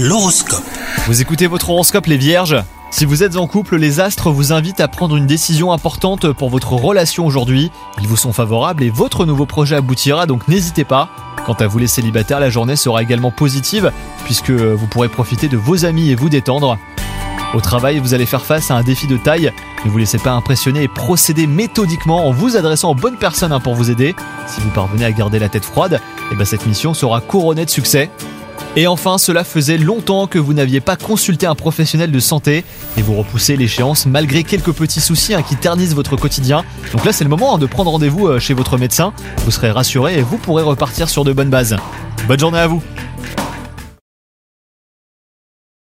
L'horoscope. Vous écoutez votre horoscope les vierges? Si vous êtes en couple, les astres vous invitent à prendre une décision importante pour votre relation aujourd'hui. Ils vous sont favorables et votre nouveau projet aboutira donc n'hésitez pas. Quant à vous les célibataires, la journée sera également positive puisque vous pourrez profiter de vos amis et vous détendre. Au travail, vous allez faire face à un défi de taille. Ne vous laissez pas impressionner et procédez méthodiquement en vous adressant aux bonnes personnes hein, pour vous aider. Si vous parvenez à garder la tête froide, eh ben cette mission sera couronnée de succès. Et enfin, cela faisait longtemps que vous n'aviez pas consulté un professionnel de santé et vous repoussez l'échéance malgré quelques petits soucis hein, qui ternissent votre quotidien. Donc là, c'est le moment hein, de prendre rendez-vous euh, chez votre médecin. Vous serez rassuré et vous pourrez repartir sur de bonnes bases. Bonne journée à vous